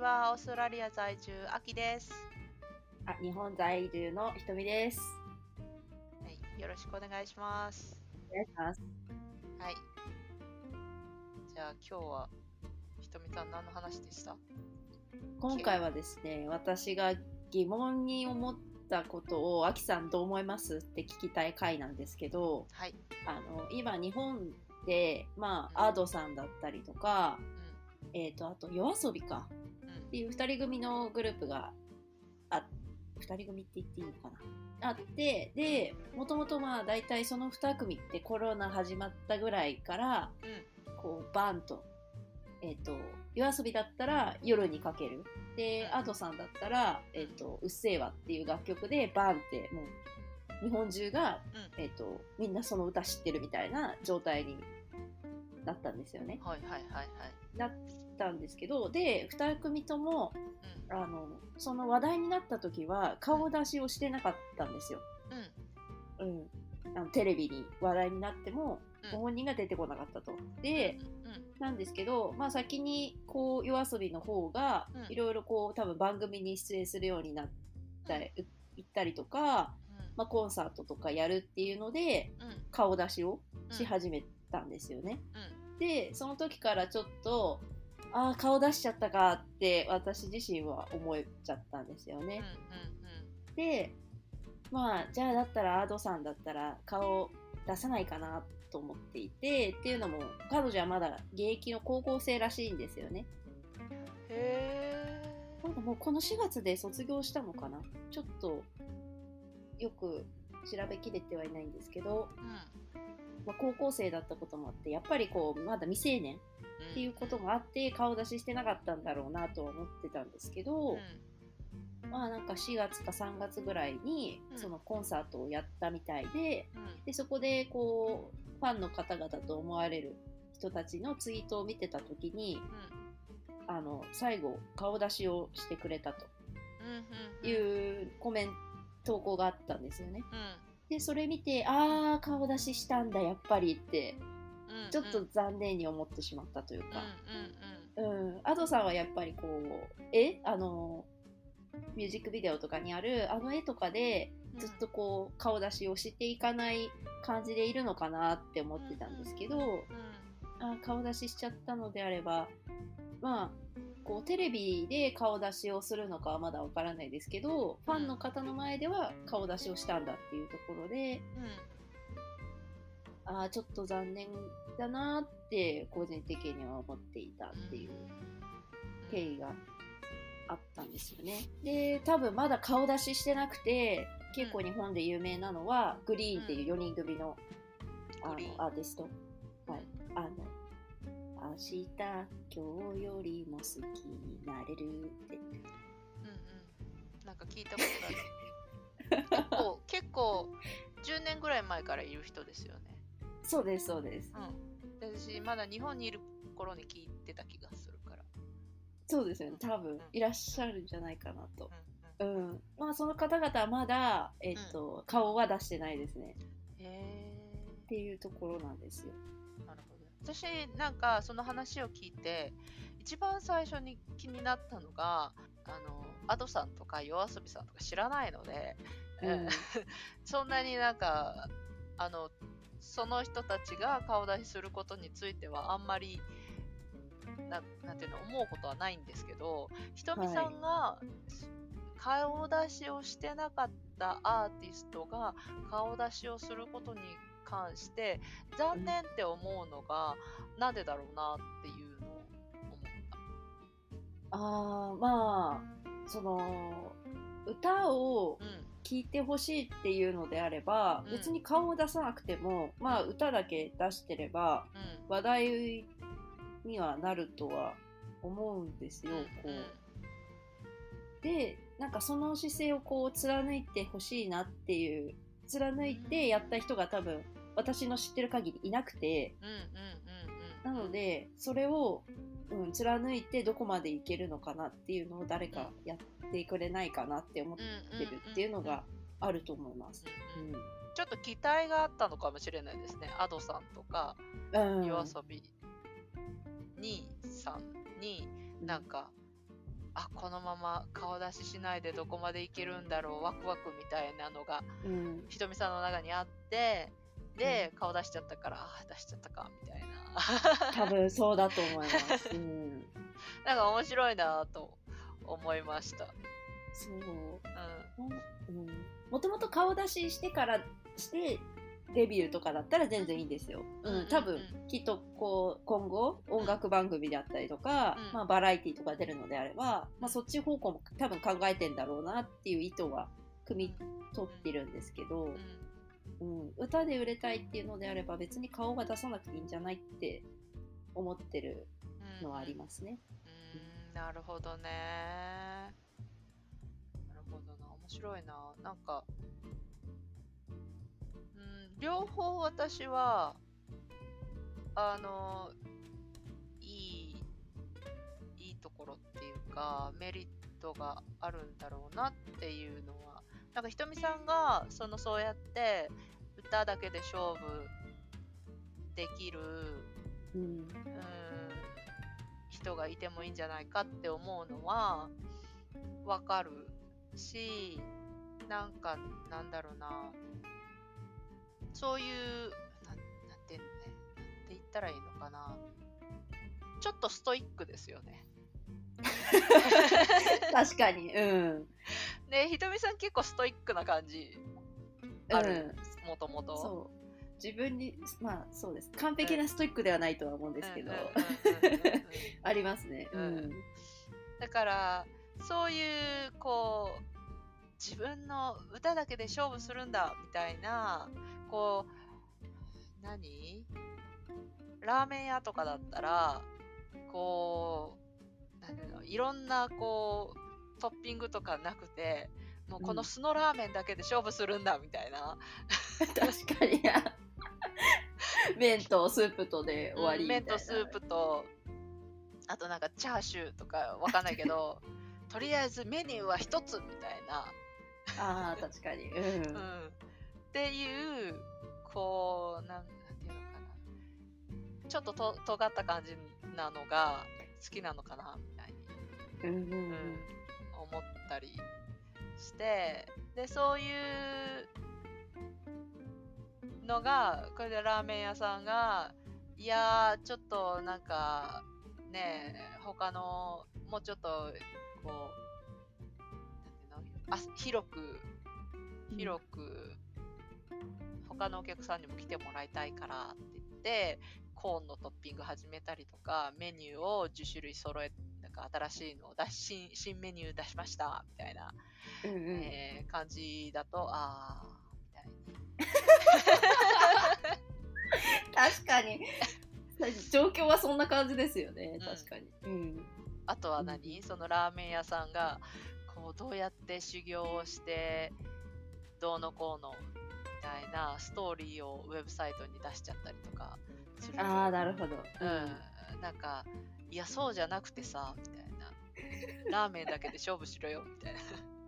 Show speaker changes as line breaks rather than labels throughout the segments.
は。オーストラリア在住、アキです。
あ、日本在住のひとみです。
はい、よろしくお願いします。
お願いします。
はい。じゃあ今日は、ひとみさん何の話でした？
今回はですね、私が疑問に思ったことを、あきさんどう思いますって聞きたい回なんですけど、
はい。
あの、今日本で、まあ、アードさんだったりとか、
うん。
えっ、と、あと、夜遊びか
うん
っていう二人組のグループがあ、二人組って言っていいのかな？あって、で、もともとまあ大体その二組ってコロナ始まったぐらいから、
うん。
こうバンと、えっ、と、夜遊びだったら夜にかける。で、アドさんだったら、えっ、と、うっせぇわっていう楽曲でバンってもう、日本中が、
うん。
えっ、と、みんなその歌知ってるみたいな状態になったんですよね。
はいはいはいはい。
なったんですけど、で、二組とも、
うん。
あの、その話題になった時は顔出しをしてなかったんですよ。
うん。
うん。あのテレビに話題になっても、
うん
ご本人が出てこなかったと。で、
うん。
なんですけど、まあ先にこう夜遊びの方が
うん
いろいろこう多分番組に出演するようになったり、行ったりとか、まあコンサートとかやるっていうので。顔出しを
うん
し始めたんですよね。
うん。
で、その時からちょっと、ああ、顔出しちゃったかって私自身は思っちゃったんですよ。ね。で、まあじゃあだったらアードさんだったら顔出さないかなと思っていて、っていうのも彼女はまだ現役の高校生らしいんですよね。
へー。
なんかもうこの4月で卒業したのかな？ちょっとよく調べきれてはいないんですけど、
うん。
まあ、高校生だったこともあってやっぱりこうまだ未成年っていうことがあって顔出ししてなかったんだろうなとは思ってたんですけど、
うん。
まあなんか4月か3月ぐらいに
うん
そのコンサートをやったみたいで
うん。
でそこでこうファンの方々と思われる人たちのツイートを見てた時に
うん。
あの最後顔出しをしてくれたと。いうコメント投稿があったんですよね。
うん。
で、それ見て、あー、顔出ししたんだ、やっぱりって、
うん。
ちょっと残念に思ってしまったという
うん。
か、
うん。
うん、アドさんはやっぱりこう、えあの、ミュージックビデオとかにある、あの絵とかで、
うん。
ずっとこう、顔出しをしていかない感じでいるのかなって思ってたんですけど、
うん。
あー顔出ししちゃったのであれば、まあ、こうテレビで顔出しをするのかはまだわからないですけど、ファンの方の前では顔出しをしたんだっていうところで、
うん。
ああ、ちょっと残念だなって、個人的には思っていたっていう経緯があったんですよね。で、多分まだ顔出ししてなくて、結構日本で有名なのは、グリーンっていう4人組の,、あのアーティスト。はい。あの、明日、今日よりも好きになれるって。
うんうん。なんか聞いたことある。結構、結構、10年ぐらい前からいる人ですよね。
そうです、そうです。
うん。で私、まだ日本にいる頃に聞いてた気がするから。
そうですよね。多分いらっしゃるんじゃないかなと。
うんうん。
うん。まあ、その方々はまだ、えっと、顔は出してないですね。
へ
っていうところなんですよ。
私、なんか、その話を聞いて、一番最初に気になったのが、あの、アドさんとか夜遊びさんとか知らないので、
うん。
そんなになんか、あの、その人たちが顔出しすることについてはあんまり、ななんていうの、思うことはないんですけど、ひとみさんが顔出しをしてなかったアーティストが顔出しをすることに関して、残念って思うのが、なんでだろうなっていうのを思った。
ああ、まあ、その、歌を
うん。
聴いてほしいっていうのであれば、
うん
別に顔を出さなくても、まあ歌だけ出してれば、
うん。
話題にはなるとは思うんですよ、こ
うん
う。で、なんかその姿勢をこう貫いてほしいなっていう、貫いてやった人が多分私の知ってる限りいなくて。なので、それを、うん、貫いてどこまでいけるのかなっていうのを誰かやってくれないかなって思ってるっていうのがあると思います。
うん。ちょっと期待があったのかもしれないですね。アドさんとか、
うん。
夜遊びにさんになんかあこのまま顔出ししないでどこまでいけるんだろうワクワクみたいなのが
うん。
ひとみさんの中にあってで顔出しちゃったからあ出しちゃったかみたいな
多分そうだと思います。うん。
なんか面白いなと思いました。
そう。
う
うん。もともと顔出ししてからして、デビューとかだったら全然いいんですよ。
うん
うん、多分、きっとこう、今後、音楽番組であったりとか、
うん
まあ、バラエティとか出るのであれば、まあ、そっち方向も多分考えてんだろうなっていう意図は、汲み取ってるんですけど、
ん
うん、歌で売れたいっていうのであれば、別に顔が出さなくていいんじゃないって思ってる
うん
のはありますね。
うんなるほどね。なるほどな。面白いな。なんか、うん、両方私は、あの、いい、いいところっていうか、メリットがあるんだろうなっていうのは、なんかひとみさんが、そのそうやって歌だけで勝負できる、
うん。
うん人がいてもいいんじゃないかって思うのはわかるしなんかなんだろうなそういうなんなんていうのねなんて言ったらいいのかなちょっとストイックですよね。
確かに、うん。
でひとみさん結構ストイックな感じあるもともと。
そう。自分に、まあそうです。完璧なストイックではないとは思うんですけど、ありますね。うん。
うんだからそういうこう自分の歌だけで勝負するんだみたいなこう何？ラーメン屋とかだったらこういうのいろんなこうトッピングとかなくてもうこの酢のラーメンだけで勝負するんだみたいな、
確かに。麺とスープとで終わりみたいな。
麺とスープとあとなんかチャーシューとかわかんないけど とりあえずメニューは一つみたいな
ああ、確かに。うん。
うん、っていうこうなんなんていうのかなちょっとと尖った感じなのが好きなのかな
うん。
思ったりしてでそういうのがこれでラーメン屋さんがいやちょっとなんかね他のもうちょっとこうなんていうのあ広く広く他のお客さんにも来てもらいたいからって言ってコーンのトッピング始めたりとかメニューを10種類揃えか新しいのを出し新新メニュー出しましたみたいな、
うんうん
えー感じだとあーみたいに
確かに。状況はそんな感じですよね。
うん
確かに。うん。
あとは何、そのラーメン屋さんがこうどうやって修行をしてどうのこうのみたいなストーリーをウェブサイトに出しちゃったりとかすると
ああ、なるほど。
うん、なんか、いや、そうじゃなくてさ、みたいな。ラーメンだけで勝負しろよ、みたいな。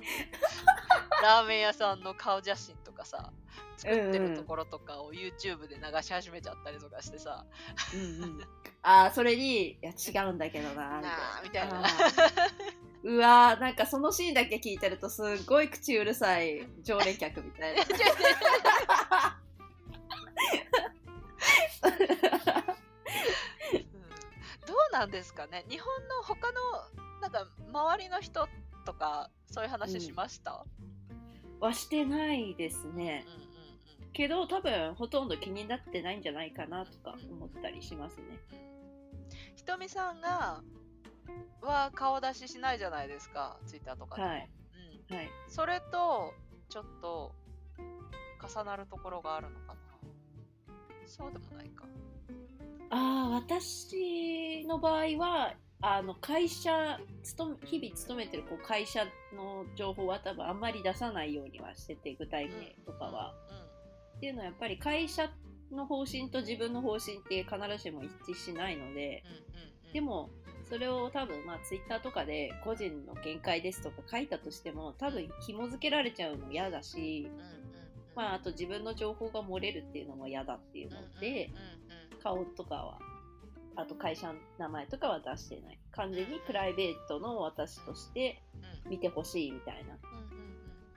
ラーメン屋さんの顔写真とかさ、作ってるところとかを YouTube で流し始めちゃったりとかしてさ、
うんうん。ああ、それに、いや、違うんだけどな、
みたいな
うわーなんかそのシーンだけ聞いてるとすっごい口うるさい常連客みたいな。
なんですかね日本の他の、なんか、周りの人とか、そういう話しました、
はしてないですね
うん、。うんうん
けど多分ほとんど気になってないんじゃないかなとか思ったりしますね。
ひとみさんが、は顔出ししないじゃないですか、ツイッターとかでも。
はい
うん。
はい。
それと、ちょっと、重なるところがあるのかな。そうでもないか。
ああ、私の場合は、あの会社勤め、日々勤めてるこう会社の情報は多分あんまり出さないようにはしてて、具体名とかは。っていうのはやっぱり会社の方針と自分の方針って必ずしも一致しないので、
うん。うんうんうん。
でもそれを多分まあツイッターとかで個人の見解ですとか書いたとしても多分紐付けられちゃうの嫌だし、
うんうんうん、
まあ、あと自分の情報が漏れるっていうのも嫌だっていうので、
うんうんうんうん
顔とかはあと会社の名前とかは出してない。完全にプライベートの私として
うん
見てほしいみたいな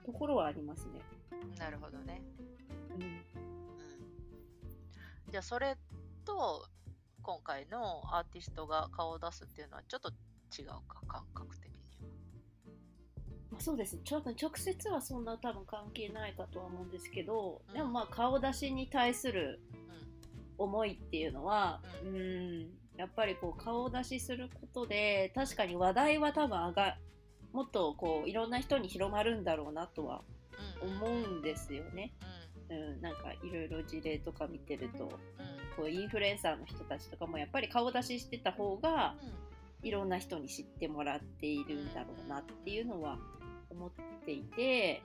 ところはありますね。
うんなるほどね。
うん。
うんじゃあそれと今回のアーティストが顔を出すっていうのはちょっと違うか感覚的に
まあ、そうですね。ちょっと直接はそんな多分関係ないかとは思うんですけど、
うん
でもまあ顔出しに対する
は。
思いっていうのは、
う
うん、やっぱりこう顔出しすることで確かに話題は多分上がもっとこういろんな人に広まるんだろうなとは
うん。
思うんですよね。
うん。
うん、なんかいろいろ事例とか見てると
うん。
こうインフルエンサーの人たちとかもやっぱり顔出ししてた方が
うん。
いろんな人に知ってもらっているんだろうなっていうのは思っていて、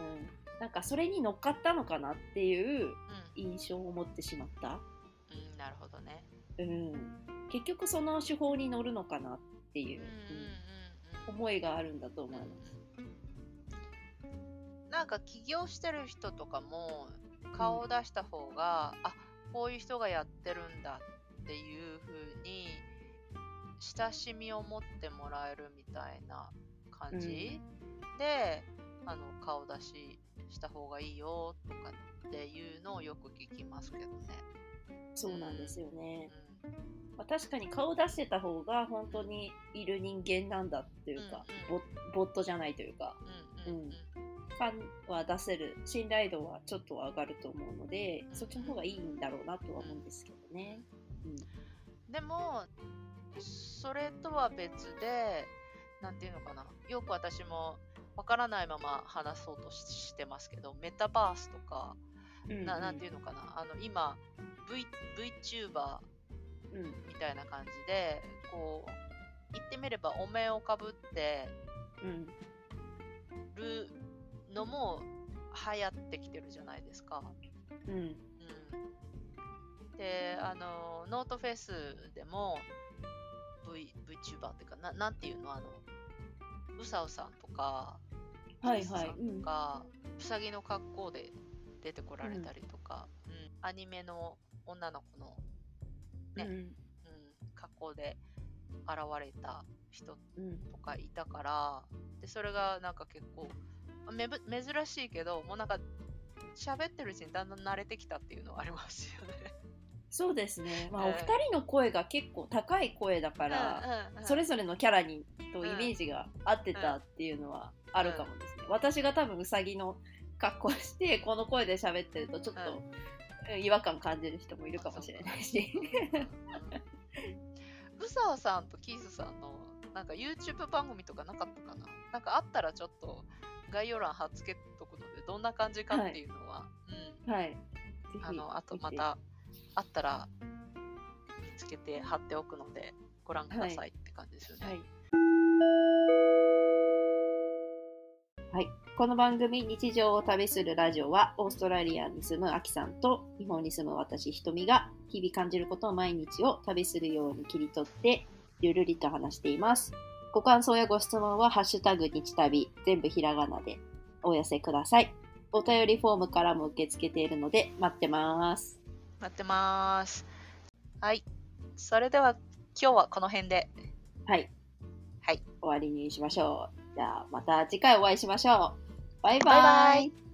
うん、なんかそれに乗っかったのかなっていう
うんうん
印象を持ってしまった。
うんなるほどね。
うん、結局その手法に乗るのかなっていう、
うんうんうん
うん思いがあるんだと思います。
なんか起業してる人とかも顔を出した方が、あこういう人がやってるんだっていう風に親しみを持ってもらえるみたいな感じ、であの顔出しした方がいいよとかっていうのをよく聞きますけどね。
そうなんですよね。
うん。
まあ、確かに顔出してた方が本当にいる人間なんだっていうか、
うん
ボボットじゃないというか、
うんうんうん。
感は出せる、信頼度はちょっと上がると思うので、そっちの方がいいんだろうなとは思うんですけどね。
でもそれとは別でなんていうのかな。よく私もわからないまま話そうとししてますけどメタバースとか、
うん
ななんていうのかな。あの今 v VTuber
うん。
みたいな感じでこう言ってみればお面をかぶって
うん。
るのも流行ってきてるじゃないですか。
うん。
うん、であのノートフェスでも v VTuber っていうかななんていうの？あのうさうさんとか
はいはい。
さんとか、うさぎの格好で出てこられたりとか、うん。アニメの女の子の、ね
うん
うん、格好で現れた人
うん
とかいたからでそれがなんか結構めぶ珍しいけどもうなんか喋ってるうちにだんだん慣れてきたっていうのはありますよね。
そうですね。まあ、
うん
お二人の声が結構高い声だから、
うんうんうん
それぞれのキャラにとイメージが合ってたっていうのはあるかもで。私が多分ウサギの格好して この声で喋ってるとちょっと、うん違和感感じる人もいるかもしれないし。
うさわさんとキースさんのなんか YouTube 番組とかなかったかな？なんかあったらちょっと概要欄貼っつけとくのでどんな感じかっていうのは、
はい。
あのあとまたあったら見つけて貼っておくのでご覧くださいって感じですよね。
はい。はい。この番組、日常を旅するラジオは、オーストラリアに住むアキさんと、日本に住む私、ひとみが、日々感じることを毎日を旅するように切り取って、ゆるりと話しています。ご感想やご質問は、ハッシュタグ日旅、全部ひらがなでお寄せください。お便りフォームからも受け付けているので、待ってます。
待ってます。はい。それでは今日はこの辺で。
はい。
はい。
終わりにしましょう。じゃあ、また次回お会いしましょう。バイバイ。
バイバ